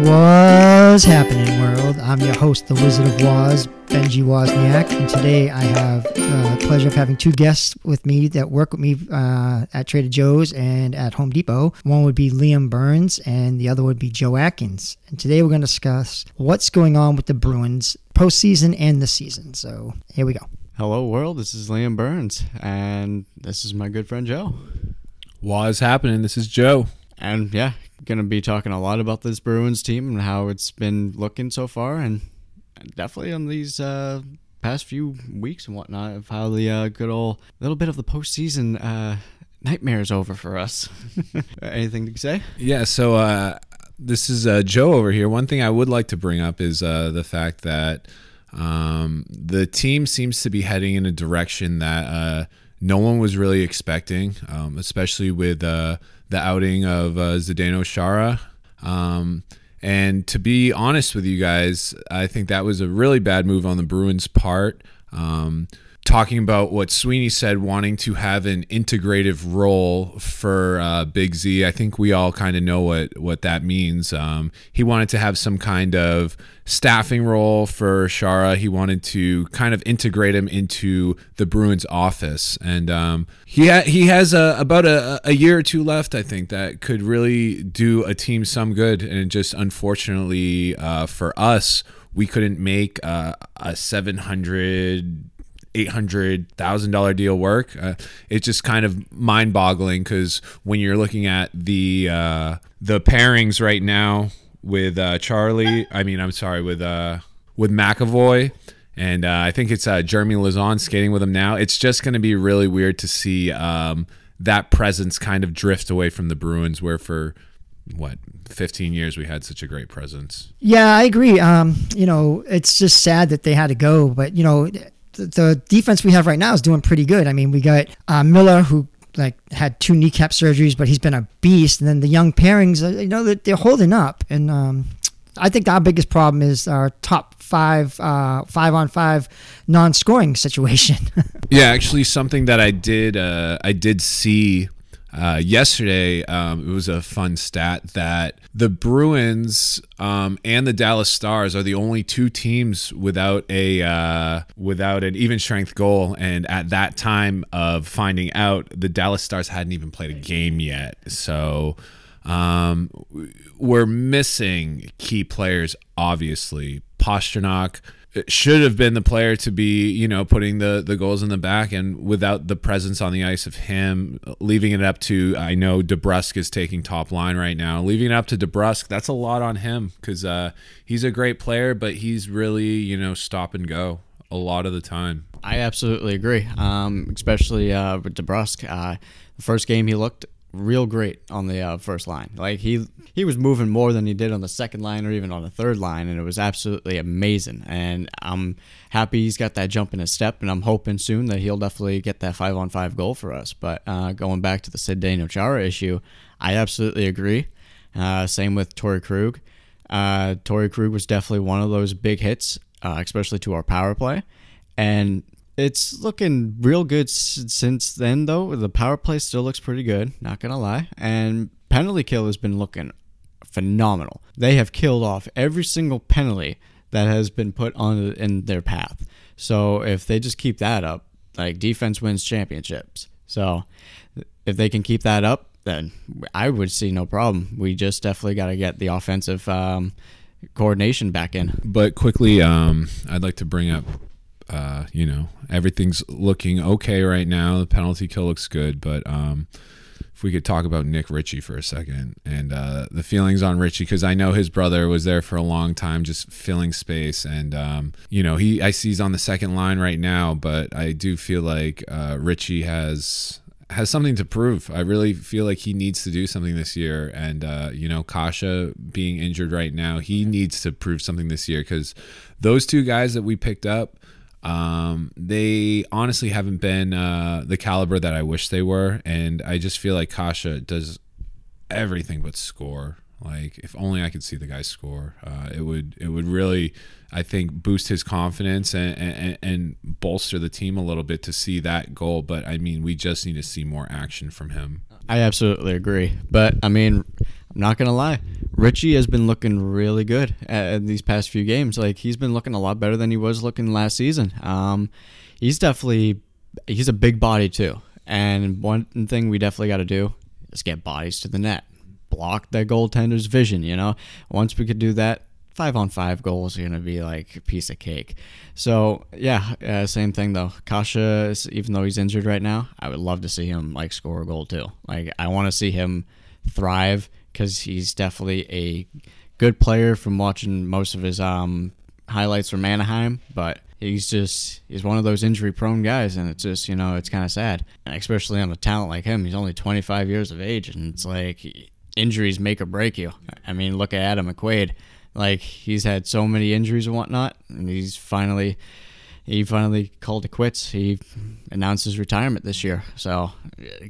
What's happening, world? I'm your host, the Wizard of Woz, Benji Wozniak, and today I have uh, the pleasure of having two guests with me that work with me uh, at Trader Joe's and at Home Depot. One would be Liam Byrnes, and the other would be Joe Atkins. And today we're going to discuss what's going on with the Bruins postseason and the season. So here we go. Hello, world. This is Liam Byrnes, and this is my good friend Joe. What's happening? This is Joe. And yeah, gonna be talking a lot about this Bruins team and how it's been looking so far, and definitely on these uh, past few weeks and whatnot of how the uh, good old little bit of the postseason uh, nightmare is over for us. Anything to say? Yeah. So uh, this is uh, Joe over here. One thing I would like to bring up is uh, the fact that um, the team seems to be heading in a direction that uh, no one was really expecting, um, especially with uh, the outing of uh, Zdeno Chara. Um, and to be honest with you guys, I think that was a really bad move on the Bruins' part. Um, talking about what Sweeney said, wanting to have an integrative role for uh, Big Z. I think we all kind of know what what that means. Um, he wanted to have some kind of staffing role for Chara. He wanted to kind of integrate him into the Bruins office, and um, he ha- he has a, about a, a year or two left. I think that could really do a team some good, and just unfortunately uh, for us. We couldn't make uh, a 700 eight hundred thousand dollar deal work. Uh, it's just kind of mind boggling because when you're looking at the uh, the pairings right now with uh, Charlie, I mean, I'm sorry with uh, with McAvoy. And uh, I think it's uh, Jeremy Lauzon skating with him now. It's just going to be really weird to see um, that presence kind of drift away from the Bruins, where for what 15 years we had such a great presence. Yeah, I agree. Um, you know, it's just sad that they had to go, but you know, the defense we have right now is doing pretty good. I mean, we got uh, Miller who like had two kneecap surgeries, but he's been a beast. And then the young pairings, uh, you know, they're holding up. And um, I think our biggest problem is our top five, uh, five on five non-scoring situation. yeah, actually, something that I did, uh, I did see uh, yesterday, um, it was a fun stat that the Bruins um, and the Dallas Stars are the only two teams without a uh, without an even strength goal. And at that time of finding out, the Dallas Stars hadn't even played a game yet. So um, we're missing key players. Obviously, Pastrnak should have been the player to be, you know, putting the the goals in the back, and without the presence on the ice of him, leaving it up to I know DeBrusk is taking top line right now. Leaving it up to DeBrusk, that's a lot on him because uh, he's a great player, but he's really you know stop and go a lot of the time. I absolutely agree, um, especially uh, with DeBrusk. Uh, the first game he looked real great on the uh, first line. Like he he was moving more than he did on the second line or even on the third line, and it was absolutely amazing. And I'm happy he's got that jump in his step, and I'm hoping soon that he'll definitely get that five on five goal for us. But uh, going back to the Zdeno Chara issue, I absolutely agree. Uh, same with Torey Krug. Uh, Torey Krug was definitely one of those big hits, uh, especially to our power play. And it's looking real good since then, though. The power play still looks pretty good, not gonna lie. And penalty kill has been looking phenomenal. They have killed off every single penalty that has been put on in their path. So if they just keep that up, like defense wins championships. So if they can keep that up, then I would see no problem. We just definitely got to get the offensive um, coordination back in. But quickly, um, I'd like to bring up uh, you know, everything's looking okay right now. The penalty kill looks good, but um, if we could talk about Nick Ritchie for a second and uh, the feelings on Ritchie, because I know his brother was there for a long time, just filling space, and um, you know, he I see he's on the second line right now, but I do feel like uh, Ritchie has has something to prove. I really feel like he needs to do something this year. And, uh, you know, Kase being injured right now, he needs to prove something this year because those two guys that we picked up, um, they honestly haven't been uh, the caliber that I wish they were, and I just feel like Kase does everything but score. Like if only I could see the guy score, uh, it would it would really, I think, boost his confidence and, and and bolster the team a little bit to see that goal. But I mean, we just need to see more action from him. I absolutely agree. But I mean, I'm not gonna lie, Ritchie has been looking really good at, these past few games. Like he's been looking a lot better than he was looking last season. Um, he's definitely he's a big body too. And one thing we definitely got to do is get bodies to the net, block that goaltender's vision. You know, once we could do that, five on five goals are gonna be like a piece of cake. So yeah, uh, same thing though. Kase, even though he's injured right now, I would love to see him like score a goal too. Like I want to see him thrive because he's definitely a good player from watching most of his um, highlights from Anaheim, but he's just he's one of those injury prone guys and it's just you know it's kind of sad. And especially on a talent like him he's only 25 years of age and it's like injuries make or break you. I mean look at Adam McQuaid like he's had so many injuries and whatnot and he's finally he finally called it quits. He announced his retirement this year, so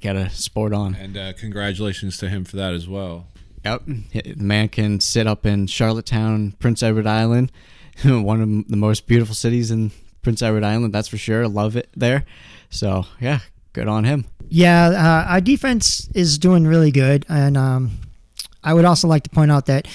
got to sport on. And uh, congratulations to him for that as well. Yep, the man can sit up in Charlottetown, Prince Edward Island, one of the most beautiful cities in Prince Edward Island. That's for sure. Love it there. So yeah, good on him. Yeah, uh, our defense is doing really good, and um, I would also like to point out that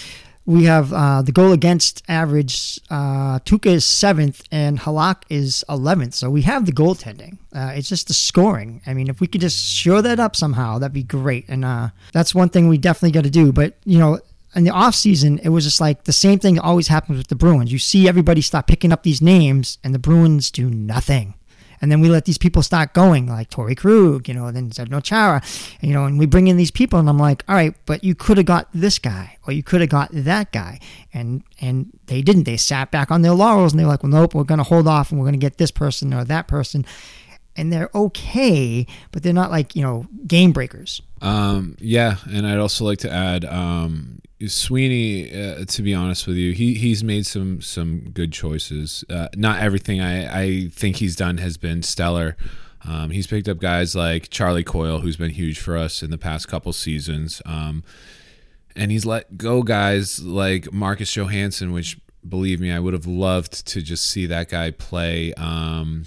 we have uh, the goal against average. Uh, is seventh and Halak is 11th. So we have the goaltending. Uh, it's just the scoring. I mean, if we could just show that up somehow, that'd be great. And uh, that's one thing we definitely got to do. But, you know, in the offseason, it was just like the same thing always happens with the Bruins. You see everybody start picking up these names, and the Bruins do nothing. And then we let these people start going, like Torey Krug, you know, then Zdeno Chara, you know, and we bring in these people, and I'm like, all right, but you could have got this guy, or you could have got that guy, and and they didn't. They sat back on their laurels, and they're like, well, nope, we're gonna hold off, and we're gonna get this person or that person, and they're okay, but they're not like you know game breakers. Um, yeah, and I'd also like to add, um, Sweeney, uh, to be honest with you, he he's made some some good choices. Uh, not everything I I think he's done has been stellar. Um, he's picked up guys like Charlie Coyle, who's been huge for us in the past couple seasons. Um, and he's let go guys like Marcus Johansson, which believe me, I would have loved to just see that guy play um,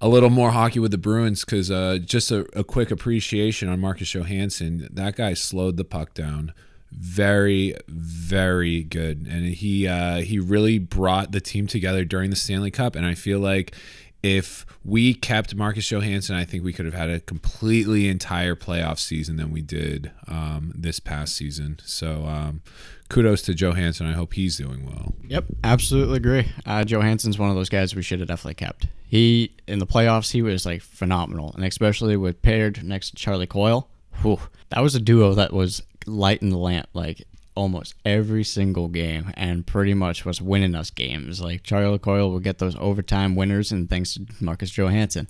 a little more hockey with the Bruins because uh, just a, a, quick appreciation on Marcus Johansson. That guy slowed the puck down very very good and he uh, he really brought the team together during the Stanley Cup and I feel like if we kept Marcus Johansson, I think we could have had a completely entire playoff season than we did um, this past season. So um, kudos to Johansson. I hope he's doing well. Yep, absolutely agree. Uh, Johansson's one of those guys we should have definitely kept. He in the playoffs, he was like phenomenal, and especially with paired next to Charlie Coyle. Whew, that was a duo that was lighting the lamp like almost every single game and pretty much was winning us games. Like Charlie Coyle will get those overtime winners, and thanks to Marcus Johansson.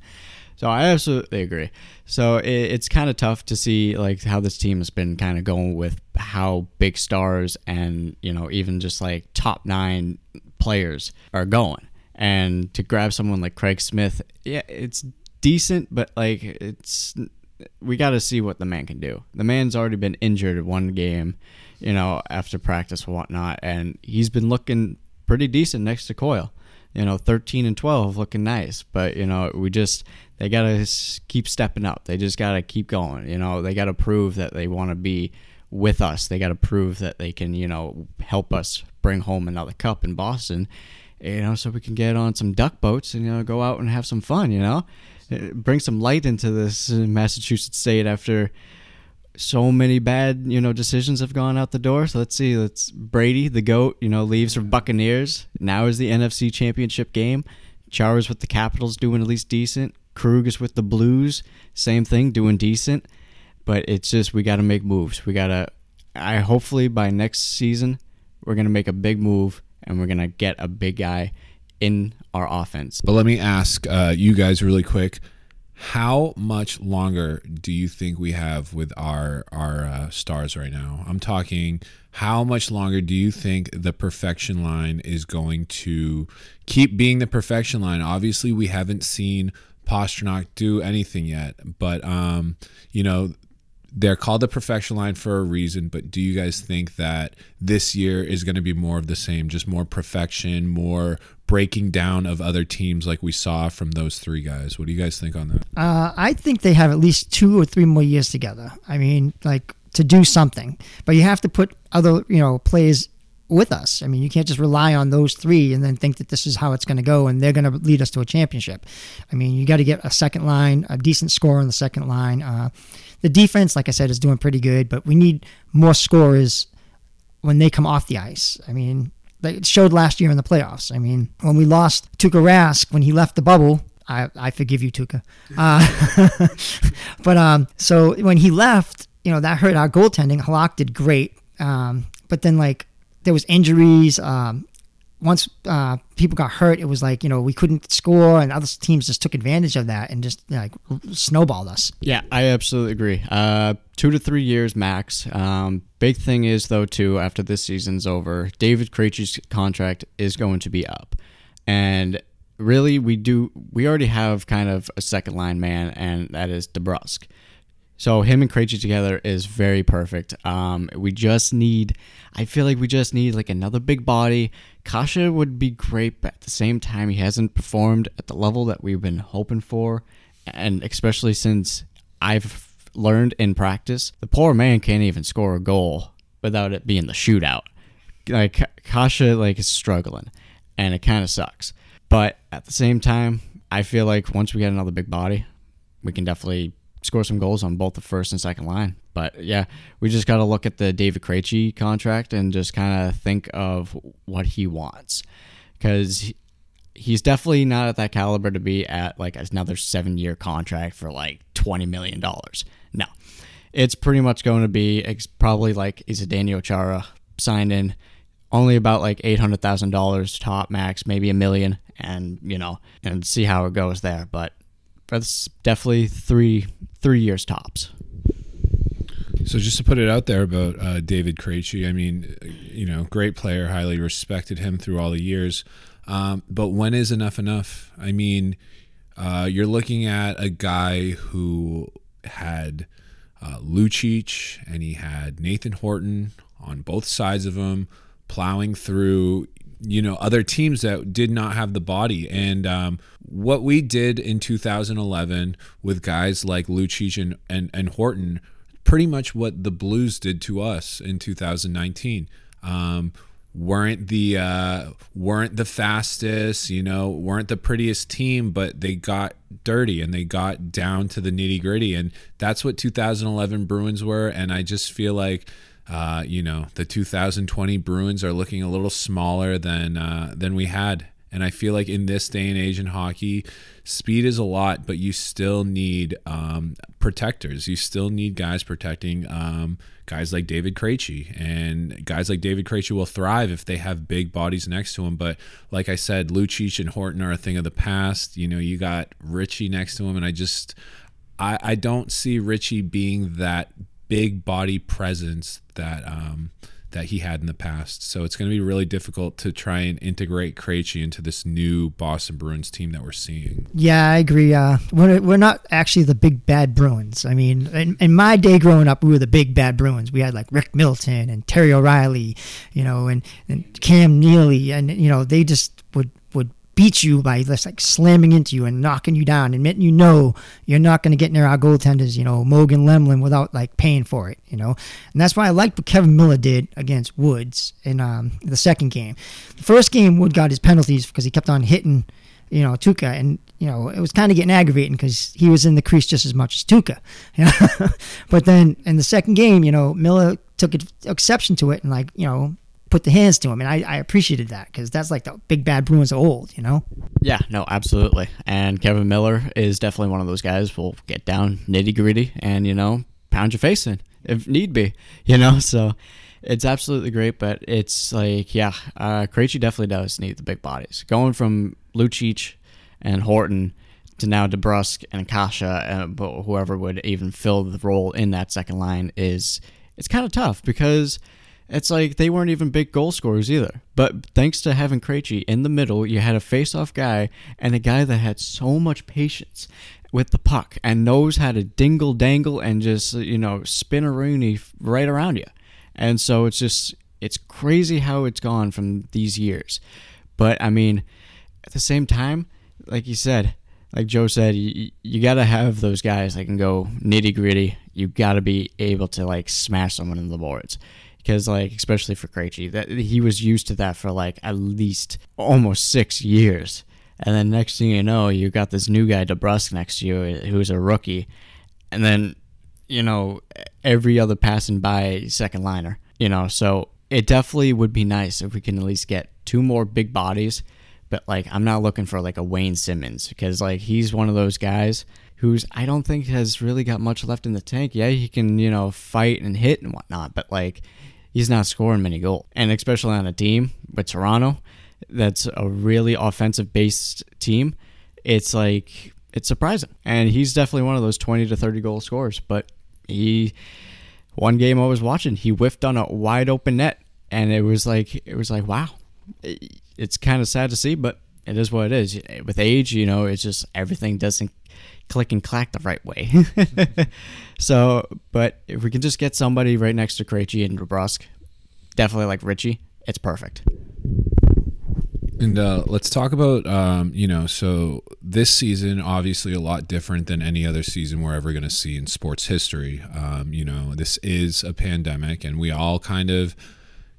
So I absolutely agree. So it, it's kind of tough to see like how this team has been kind of going with how big stars and you know even just like top nine players are going. And to grab someone like Craig Smith, yeah, it's decent, but like it's we got to see what the man can do. The man's already been injured one game, you know, after practice and whatnot, and he's been looking pretty decent next to Coyle. You know, 13 and 12 looking nice, but you know, we just they got to keep stepping up. They just got to keep going. You know, they got to prove that they want to be with us. They got to prove that they can, you know, help us bring home another cup in Boston. You know, so we can get on some duck boats and you know go out and have some fun. You know, bring some light into this Massachusetts state after so many bad you know decisions have gone out the door. So let's see. Let's Brady the goat you know leaves for Buccaneers. Now is the NFC Championship game. Chara's with the Capitals doing at least decent. Krug is with the Blues. Same thing, doing decent. But it's just we got to make moves. We got to. I hopefully by next season we're gonna make a big move and we're gonna get a big guy in our offense. But let me ask uh, you guys really quick: How much longer do you think we have with our our uh, stars right now? I'm talking. How much longer do you think the perfection line is going to keep being the perfection line? Obviously, we haven't seen Pastrnak do anything yet, but um, you know they're called the perfection line for a reason, but do you guys think that this year is going to be more of the same, just more perfection, more breaking down of other teams like we saw from those three guys? What do you guys think on that? Uh, I think they have at least two or three more years together. I mean, like to do something. But you have to put other, you know, players with us. I mean, you can't just rely on those three and then think that this is how it's going to go and they're going to lead us to a championship. I mean, you got to get a second line, a decent score on the second line. Uh, the defense, like I said, is doing pretty good, but we need more scorers when they come off the ice. I mean, it showed last year in the playoffs. I mean, when we lost Tuukka Rask when he left the bubble, I, I forgive you, Tuukka. Uh, but um, so when he left, you know that hurt our goaltending. Halak did great, um, but then like there was injuries. Um, once uh, people got hurt, it was like you know we couldn't score, and other teams just took advantage of that and just like snowballed us. Yeah, I absolutely agree. Uh, two to three years max. Um, big thing is though too after this season's over, David Krejci's contract is going to be up, and really we do we already have kind of a second line man, and that is DeBrusk. So him and Krejci together is very perfect. Um, we just need, I feel like we just need like another big body. Kase would be great, but at the same time, he hasn't performed at the level that we've been hoping for, and especially since I've learned in practice, the poor man can't even score a goal without it being the shootout. Like Kase, like is struggling, and it kind of sucks. But at the same time, I feel like once we get another big body, we can definitely score some goals on both the first and second line. But yeah, we just got to look at the David Krejci contract and just kind of think of what he wants because he's definitely not at that caliber to be at like another seven year contract for like $20 million. No, it's pretty much going to be probably like is a Daniel Chara signed in only about like $800,000 top max, maybe a million and you know, and see how it goes there. But that's definitely three three years tops. So just to put it out there about uh, David Krejci, I mean, you know, great player, highly respected him through all the years. Um, but when is enough enough? I mean, uh, you're looking at a guy who had uh, Lucic and he had Nathan Horton on both sides of him, plowing through you know other teams that did not have the body. And um, what we did in 2011 with guys like Lucic and, and, and Horton pretty much what the Blues did to us in 2019 um, weren't the uh, weren't the fastest you know weren't the prettiest team but they got dirty and they got down to the nitty gritty. And that's what 2011 Bruins were. And I just feel like uh, you know, the 2020 Bruins are looking a little smaller than uh, than we had. And I feel like in this day and age in hockey, speed is a lot, but you still need um, protectors. You still need guys protecting um, guys like David Krejci, and guys like David Krejci will thrive if they have big bodies next to him. But like I said, Lucic and Horton are a thing of the past. You know, you got Ritchie next to him, and I just I, I don't see Ritchie being that big body presence that um, that he had in the past. So it's going to be really difficult to try and integrate Krejci into this new Boston Bruins team that we're seeing. Yeah, I agree. Uh, we're, we're not actually the big bad Bruins. I mean, in, in, my day growing up, we were the big bad Bruins. We had like Rick Middleton and Terry O'Reilly, you know, and, and Cam Neely, and you know, they just would would beat you by just like slamming into you and knocking you down, admitting you know you're not going to get near our goaltenders, you know, Moog and Lemelin without like paying for it, you know. And that's why I liked what Kevan Miller did against Woods in um, the second game. The first game, Wood got his penalties because he kept on hitting, you know, Tuukka, and you know it was kind of getting aggravating because he was in the crease just as much as know? but then in the second game, you know, Miller took exception to it and like you know put the hands to him, and I, I appreciated that because that's like the big bad Bruins of old, you know. Yeah, no, absolutely. And Kevan Miller is definitely one of those guys who'll get down nitty gritty and you know pound your face in if need be, you know. So it's absolutely great, but it's like yeah, uh, Krejci definitely does need the big bodies. Going from Lucic and Horton to now DeBrusk and Kase, and uh, whoever would even fill the role in that second line is it's kind of tough because it's like they weren't even big goal scorers either. But thanks to having Krejci in the middle, you had a face-off guy and a guy that had so much patience with the puck and knows how to dingle dangle and just you know spin a rooney right around you. And so it's just it's crazy how it's gone from these years. But I mean, at the same time, like you said, like Joe said, you, you got to have those guys that can go nitty gritty. You got to be able to like smash someone in the boards because like especially for Krejci, that he was used to that for like at least almost six years. And then next thing you know, you got this new guy DeBrusk next to you who's a rookie, and then you know every other passing by second liner. You know, so it definitely would be nice if we can at least get two more big bodies. But like, I'm not looking for like a Wayne Simmonds because like he's one of those guys who's I don't think has really got much left in the tank. Yeah, he can you know fight and hit and whatnot, but like he's not scoring many goals, and especially on a team with Toronto that's a really offensive based team. It's like it's surprising, and he's definitely one of those 20 to 30 goal scorers. But he one game I was watching, he whiffed on a wide open net, and it was like it was like wow, it's kind of sad to see, but it is what it is. With age, you know, it's just everything doesn't click and clack the right way. so, but if we can just get somebody right next to Krejci and DeBrusk, definitely like Ritchie, it's perfect. And uh, let's talk about, um, you know, so this season, obviously a lot different than any other season we're ever going to see in sports history. Um, you know, this is a pandemic, and we all kind of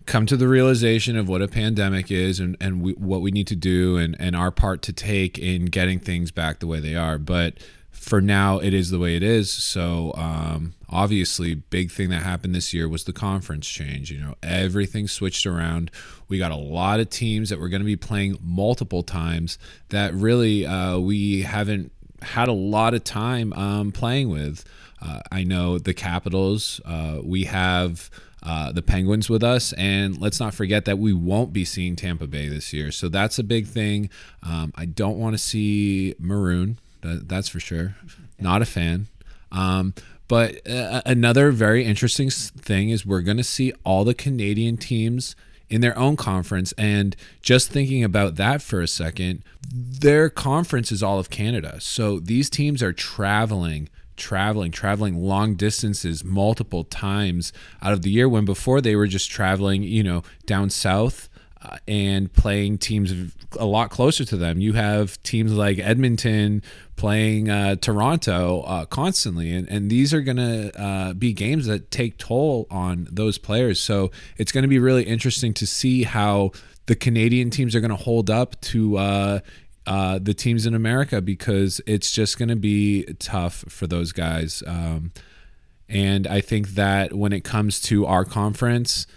come to the realization of what a pandemic is and, and we, what we need to do and, and our part to take in getting things back the way they are. But for now, it is the way it is. So, um, obviously, big thing that happened this year was the conference change. You know, everything switched around. We got a lot of teams that were going to be playing multiple times that really uh, we haven't had a lot of time um, playing with. Uh, I know the Capitals. Uh, we have. Uh, the Penguins with us. And let's not forget that we won't be seeing Tampa Bay this year. So that's a big thing. Um, I don't want to see Maroon. That, that's for sure. Not a fan. Um, but uh, another very interesting thing is we're going to see all the Canadian teams in their own conference. And just thinking about that for a second, their conference is all of Canada. So these teams are traveling traveling, traveling long distances multiple times out of the year when before they were just traveling, you know, down south uh, and playing teams a lot closer to them. You have teams like Edmonton playing uh, Toronto uh, constantly, and, and these are going to uh, be games that take toll on those players. So it's going to be really interesting to see how the Canadian teams are going to hold up to uh, the teams in America because it's just going to be tough for those guys. Um, and I think that when it comes to our conference,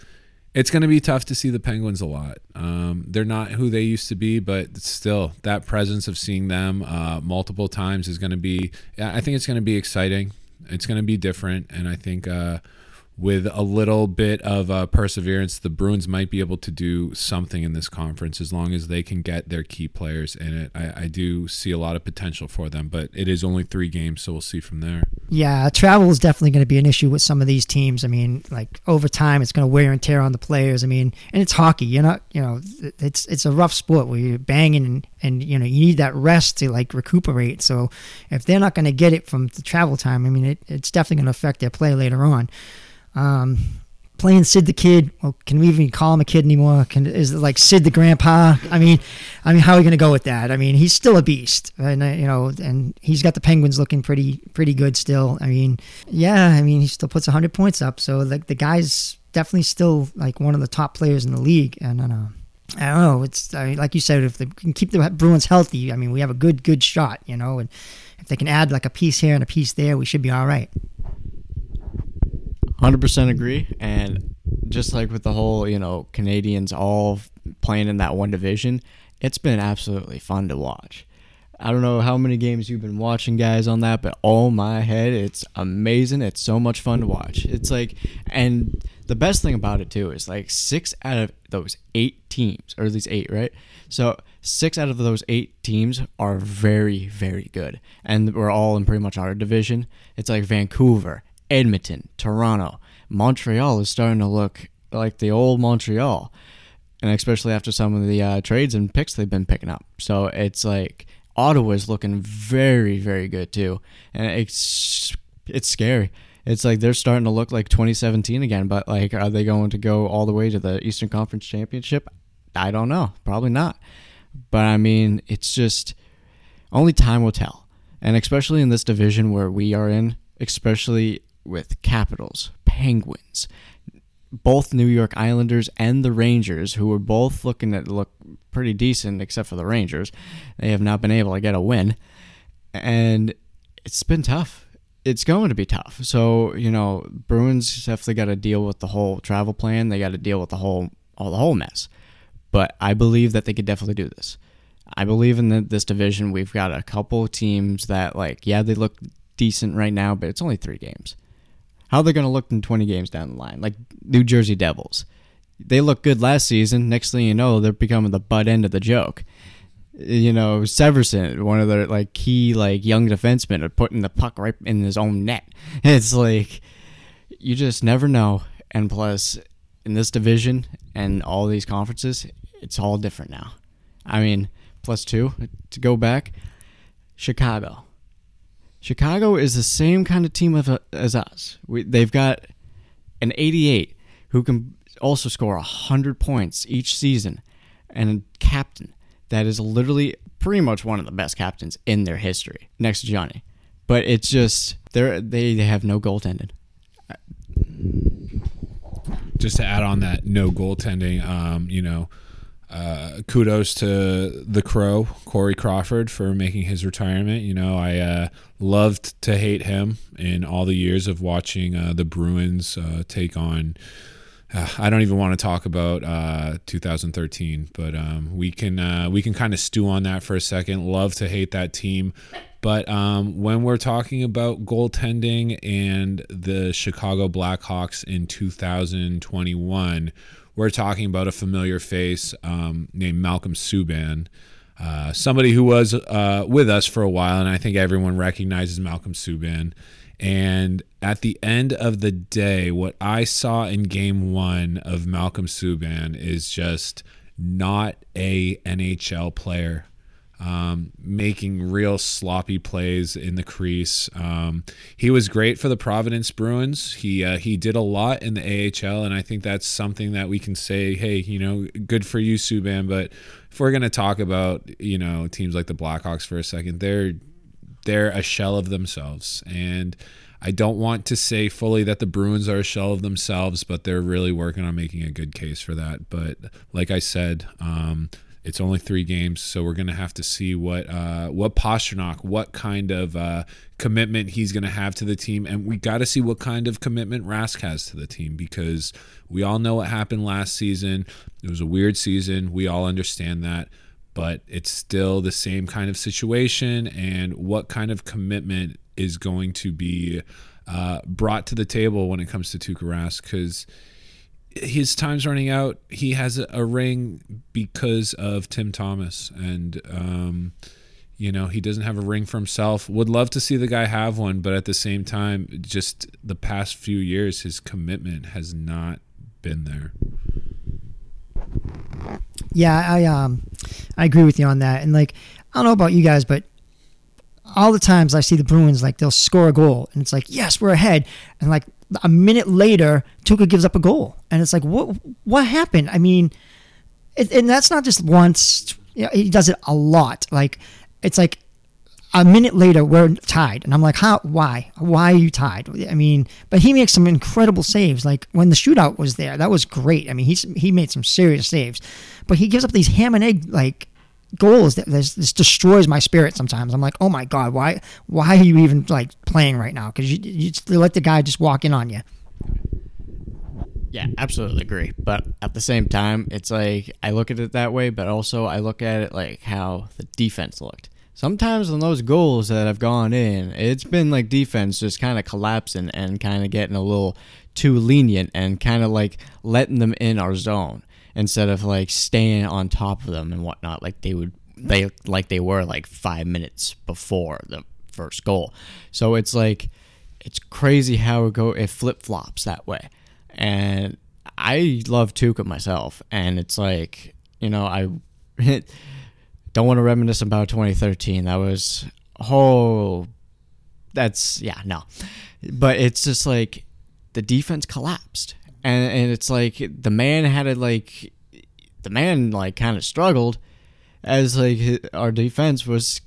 it's going to be tough to see the Penguins a lot. Um, they're not who they used to be, but still, that presence of seeing them uh, multiple times is going to be. I think it's going to be exciting. It's going to be different, and I think uh, with a little bit of uh, perseverance, the Bruins might be able to do something in this conference as long as they can get their key players in it. I, I, do see a lot of potential for them, but it is only three games, so we'll see from there. Yeah, travel is definitely going to be an issue with some of these teams. I mean, like over time, it's going to wear and tear on the players. I mean, and it's hockey. You're not, you know, it's it's a rough sport where you're banging and, and you know you need that rest to like recuperate. So if they're not going to get it from the travel time, I mean, it, it's definitely going to affect their play later on. Um, playing Sid the Kid. Well, can we even call him a kid anymore? Can is it like Sid the Grandpa? I mean, I mean, how are we going to go with that? I mean, he's still a beast, and uh, you know, and he's got the Penguins looking pretty pretty good still. I mean, yeah, I mean, he still puts 100 points up, so like the guy's definitely still like one of the top players in the league, and know. I don't know. It's I mean, like you said, if they can keep the Bruins healthy, I mean, we have a good good shot, you know, and if they can add like a piece here and a piece there, we should be all right. 100% agree. And just like with the whole, you know, Canadians all playing in that one division, it's been absolutely fun to watch. I don't know how many games you've been watching, guys, on that, but oh my head, it's amazing. It's so much fun to watch. It's like, and the best thing about it too is like six out of those eight teams, or at least eight, right? So six out of those eight teams are very, very good, and we're all in pretty much our division. It's like Vancouver, Edmonton, Toronto, Montreal is starting to look like the old Montreal, and especially after some of the uh, trades and picks they've been picking up. So it's like Ottawa's looking very, very good too, and it's it's scary. It's like they're starting to look like 2017 again, but like, are they going to go all the way to the Eastern Conference Championship? I don't know. Probably not. But I mean, it's just Only time will tell. And especially in this division where we are in, especially with Capitals, Penguins, both New York Islanders and the Rangers, who were both looking to look pretty decent, except for the Rangers, they have not been able to get a win. And it's been tough. It's going to be tough. So, you know, Bruins definitely got to deal with the whole travel plan. They got to deal with the whole all the whole mess. But I believe that they could definitely do this. I believe in the, this division. We've got a couple of teams that, like, yeah, they look decent right now, but it's only three games. How they're going to look in 20 games down the line? Like New Jersey Devils. They looked good last season. Next thing you know, they're becoming the butt end of the joke. You know, Severson, one of their like key like young defensemen, are putting the puck right in his own net. It's like you just never know. And plus, in this division and all these conferences, it's all different now. I mean, plus two to go back, Chicago. Chicago is the same kind of team of, as us. We, they've got an 88 who can also score 100 points each season and a captain that is literally pretty much one of the best captains in their history next to Johnny. But it's just they they have no goaltending. Just to add on that no goaltending, um, you know, uh, kudos to the Crow, Corey Crawford, for making his retirement. You know, I uh, loved to hate him in all the years of watching uh, the Bruins uh, take on. Uh, I don't even want to talk about uh, 2013, but um, we can we can kind of stew on that for a second. Love to hate that team, but um, when we're talking about goaltending and the Chicago Blackhawks in 2021 we're talking about a familiar face um, named Malcolm Subban, uh, somebody who was uh, with us for a while, and I think everyone recognizes Malcolm Subban. And at the end of the day, what I saw in game one of Malcolm Subban is just not a NHL player um, making real sloppy plays in the crease. Um, he was great for the Providence Bruins. He uh, he did a lot in the AHL, and I think that's something that we can say, hey, you know, good for you, Subban. But if we're gonna talk about you know teams like the Blackhawks for a second, they're they're a shell of themselves, and I don't want to say fully that the Bruins are a shell of themselves, but they're really working on making a good case for that. But like I said. Um, it's only three games, so we're gonna have to see what uh, what Pastrnak, what kind of uh, commitment he's gonna have to the team, and we got to see what kind of commitment Rask has to the team because we all know what happened last season. It was a weird season. We all understand that, but it's still the same kind of situation, and what kind of commitment is going to be uh, brought to the table when it comes to Tuukka Rask because his time's running out. He has a, ring because of Tim Thomas, and um, you know he doesn't have a ring for himself. Would love to see the guy have one, but at the same time, just the past few years, his commitment has not been there. Yeah, I um, I agree with you on that. And like, I don't know about you guys, but all the times I see the Bruins, like they'll score a goal, and it's like, yes, we're ahead, and like a minute later, Tuukka gives up a goal, and it's like, what what happened? I mean, it, and that's not just once. You know, he does it a lot. Like it's like a minute later we're tied, and I'm like, how? Why? Why are you tied? I mean, but he makes some incredible saves. Like when the shootout was there, that was great. I mean, he's he made some serious saves, but he gives up these ham and egg like goals that this, this, destroys my spirit sometimes. I'm like, oh my god, why why are you even like playing right now? Because you, you let the guy just walk in on you. Yeah, absolutely agree. But at the same time, it's like I look at it that way, but also I look at it like how the defense looked. Sometimes on those goals that have gone in, it's been like defense just kind of collapsing and kind of getting a little too lenient and kind of like letting them in our zone instead of like staying on top of them and whatnot like they would they like they were like five minutes before the first goal. So it's like it's crazy how it go it flip flops that way. And I love Tuukka myself, and it's like you know I don't want to reminisce about 2013. That was oh that's yeah no, but it's just like the defense collapsed and and it's like the man had to like the man like kind of struggled as like our defense was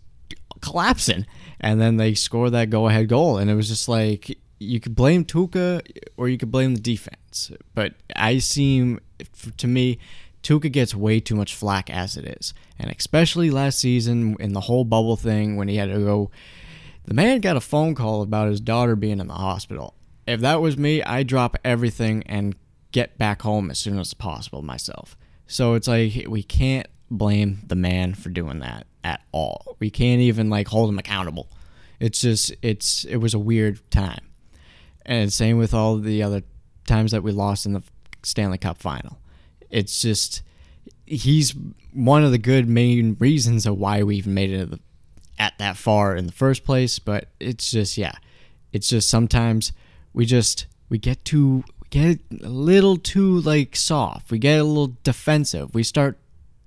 collapsing. And then they score that go ahead goal. And it was just like, you could blame Tuukka or you could blame the defense. But I seem, to me, Tuukka gets way too much flack as it is. And especially last season in the whole bubble thing when he had to go. The man got a phone call about his daughter being in the hospital. If that was me, I'd drop everything and get back home as soon as possible myself. So it's like we can't blame the man for doing that at all. We can't even like hold him accountable. It's just it's it was a weird time. And same with all the other times that we lost in the Stanley Cup final. It's just he's one of the good main reasons of why we even made it at that far in the first place, but it's just yeah. It's just sometimes we just we get too we get a little too like soft. We get a little defensive. We start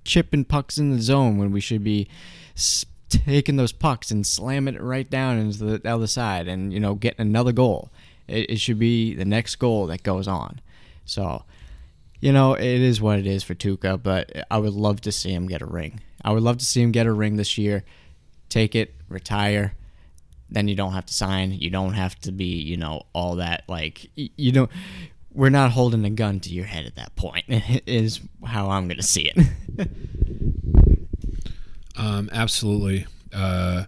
chipping pucks in the zone when we should be taking those pucks and slamming it right down into the other side and you know getting another goal. It, it should be the next goal that goes on. So, you know, it is what it is for Tuukka, but I would love to see him get a ring. I would love to see him get a ring this year. Take it, retire. Then you don't have to sign. You don't have to be, you know, all that. Like, you don't. We're not holding a gun to your head at that point. Is how I'm going to see it. um, absolutely. Uh,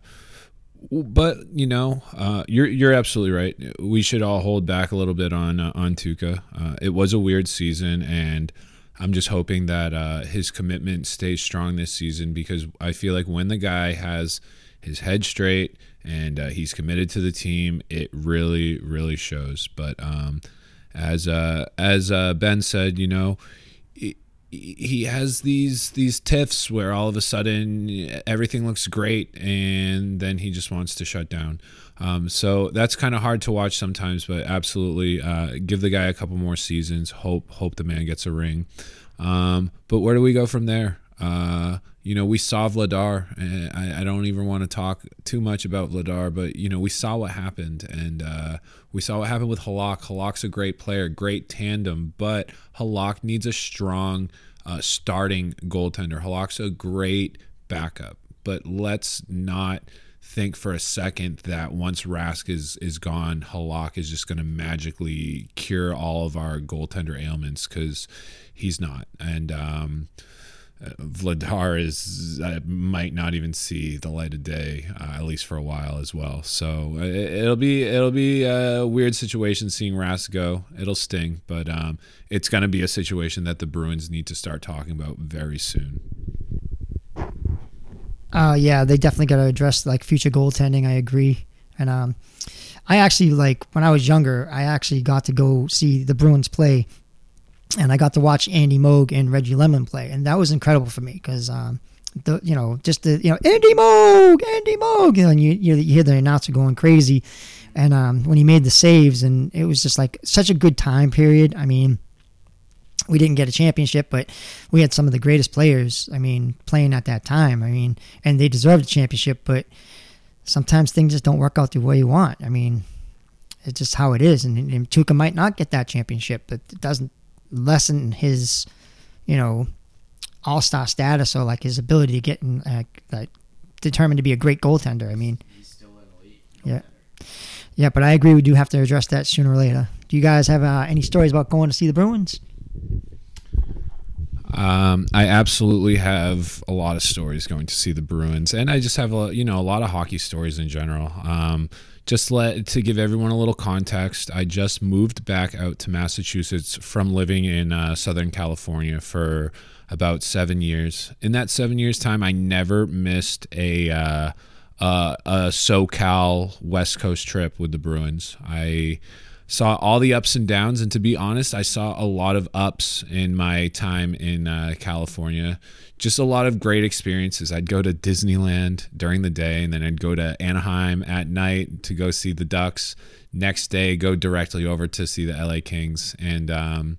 but you know, uh, you're you're absolutely right. We should all hold back a little bit on uh, on Tuukka. Uh, it was a weird season, and I'm just hoping that uh, his commitment stays strong this season because I feel like when the guy has his head straight and uh, he's committed to the team, it really really shows. But um, as uh, as Ben said, you know he has these these tiffs where all of a sudden everything looks great and then he just wants to shut down. Um, so that's kind of hard to watch sometimes, but absolutely uh, give the guy a couple more seasons. Hope hope the man gets a ring. Um, but where do we go from there? You know, we saw Vladar. I, I don't even want to talk too much about Vladar, but you know, we saw what happened, and uh, we saw what happened with Halak. Halak's a great player, great tandem, but Halak needs a strong uh, starting goaltender. Halak's a great backup, but let's not think for a second that once Rask is is gone, Halak is just going to magically cure all of our goaltender ailments because he's not, and. Um, Vladar is might not even see the light of day, uh, at least for a while as well. So uh, it, will be it'll be a weird situation seeing Rask go. It'll sting, but um, it's going to be a situation that the Bruins need to start talking about very soon. Uh, yeah, they definitely got to address like future goaltending. I agree, and um, I actually like when I was younger, I actually got to go see the Bruins play and I got to watch Andy Moog and Reggie Lemelin play, and that was incredible for me because um, the you know just the you know Andy Moog, Andy Moog, you and you you, hear the announcer going crazy, and um, when he made the saves, and it was just like such a good time period. I mean, we didn't get a championship, but we had some of the greatest players. I mean, playing at that time. I mean, and they deserved a championship, but sometimes things just don't work out the way you want. I mean, it's just how it is, and, and Tuukka might not get that championship, but it doesn't lessen his, you know, all star status or like his ability to get in, uh, like determined to be a great goaltender. I mean, he's still an elite. Goaltender. yeah, yeah, but I agree. We do have to address that sooner or later. Do you guys have uh, any stories about going to see the Bruins? Um, I absolutely have a lot of stories going to see the Bruins, and I just have a you know a lot of hockey stories in general. Um, just let to give everyone a little context. I just moved back out to Massachusetts from living in uh, Southern California for about seven years. In that seven years time, I never missed a uh, uh, a SoCal West Coast trip with the Bruins. I saw all the ups and downs. And to be honest, I saw a lot of ups in my time in uh, California. Just a lot of great experiences. I'd go to Disneyland during the day, and then I'd go to Anaheim at night to go see the Ducks. Next day, go directly over to see the LA Kings. And um,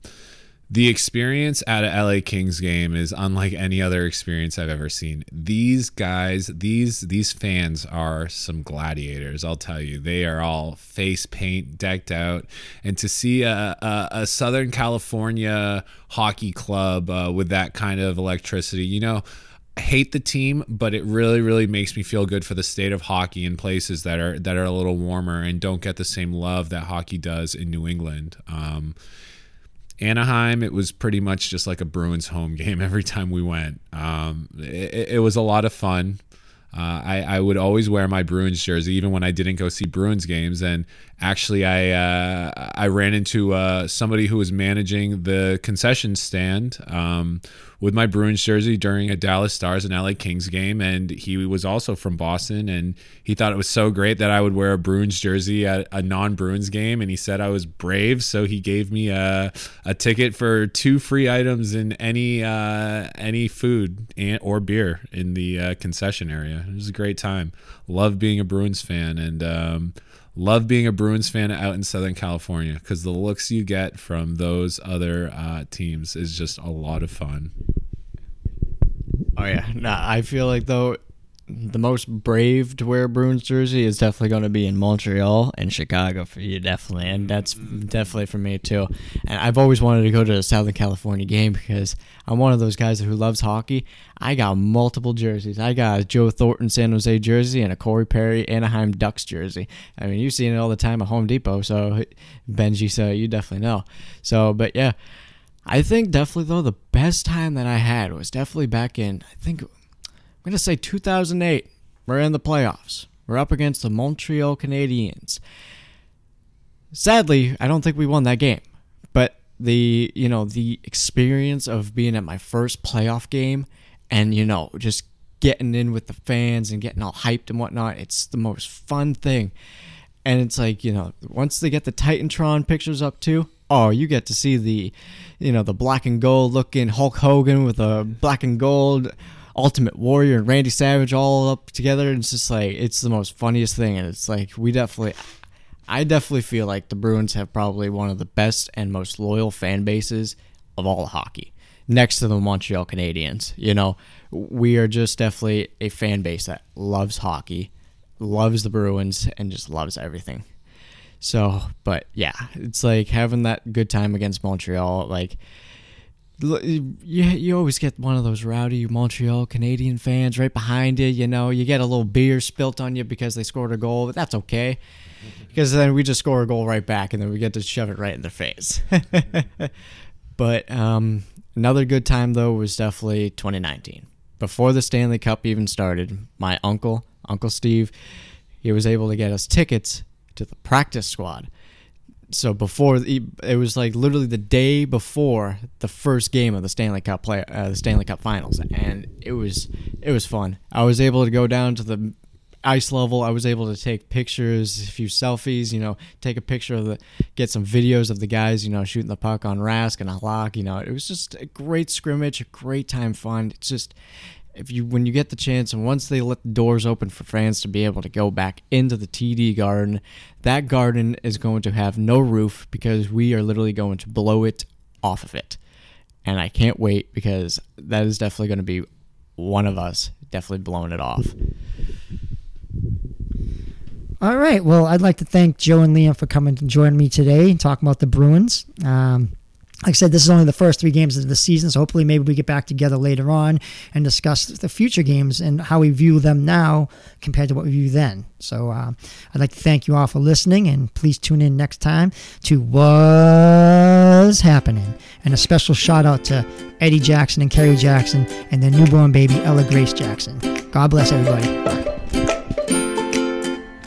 the experience at a LA Kings game is unlike any other experience I've ever seen. These guys, these these fans are some gladiators. I'll tell you, they are all face paint decked out, and to see a, a, a Southern California hockey club uh, with that kind of electricity, you know. hate the team, but it really, really makes me feel good for the state of hockey in places that are that are a little warmer and don't get the same love that hockey does in New England. Um, Anaheim, it was pretty much just like a Bruins home game every time we went. Um, it, it, was a lot of fun. Uh, I, I, would always wear my Bruins jersey even when I didn't go see Bruins games. And actually, I uh, I ran into uh, somebody who was managing the concession stand um, with my Bruins jersey during a Dallas Stars and LA Kings game, and he was also from Boston, and he thought it was so great that I would wear a Bruins jersey at a non-Bruins game, and he said I was brave, so he gave me a, a ticket for two free items in any uh, any food and, or beer in the uh, concession area. It was a great time. Love being a Bruins fan, and um, love being a Bruins fan out in Southern California because the looks you get from those other uh, teams is just a lot of fun. Oh yeah, nah, I feel like though the most brave to wear a Bruins jersey is definitely going to be in Montreal and Chicago for you, definitely, and that's definitely for me too. And I've always wanted to go to a Southern California game because I'm one of those guys who loves hockey. I got multiple jerseys. I got a Joe Thornton San Jose jersey and a Corey Perry Anaheim Ducks jersey. I mean, you've seen it all the time at Home Depot, so Benji, so you definitely know. So, but yeah. I think definitely though the best time that I had was definitely back in I think I'm going to say 2008. We're in the playoffs. We're up against the Montreal Canadiens. Sadly, I don't think we won that game. But the, you know, the experience of being at my first playoff game and, you know, just getting in with the fans and getting all hyped and whatnot, it's the most fun thing. And it's like, you know, once they get the Titantron pictures up too, oh, you get to see the, you know, the black and gold looking Hulk Hogan with a black and gold Ultimate Warrior and Randy Savage all up together. And it's just like it's the most funniest thing, and it's like we definitely. I definitely feel like the Bruins have probably one of the best and most loyal fan bases of all hockey, next to the Montreal Canadiens. You know, we are just definitely a fan base that loves hockey, loves the Bruins, and just loves everything. So, but yeah, it's like having that good time against Montreal. Like, you you always get one of those rowdy Montreal Canadian fans right behind you. You know, you get a little beer spilt on you because they scored a goal, but that's okay because then we just score a goal right back and then we get to shove it right in their face. but um, another good time though was definitely 2019. Before the Stanley Cup even started, my uncle, Uncle Steve, he was able to get us tickets to the practice squad so before it was like literally the day before the first game of the Stanley Cup play, uh, the Stanley Cup Finals, and it was it was fun. I was able to go down to the ice level. I was able to take pictures, a few selfies. You know, take a picture of the, get some videos of the guys. You know, shooting the puck on Rask and Halak. You know, it was just a great scrimmage, a great time fun. It's just if you when you get the chance and once they let the doors open for fans to be able to go back into the TD garden, that garden is going to have no roof because we are literally going to blow it off of it. And I can't wait because that is definitely going to be one of us definitely blowing it off. All right. Well, I'd like to thank Joe and Liam for coming to join me today and talking about the Bruins. Um, like I said, this is only the first three games of the season, so hopefully maybe we get back together later on and discuss the future games and how we view them now compared to what we view then. So uh, I'd like to thank you all for listening, and please tune in next time to What's Happening. And a special shout out to Eddie Jackson and Kerry Jackson and their newborn baby, Ella Grace Jackson. God bless everybody.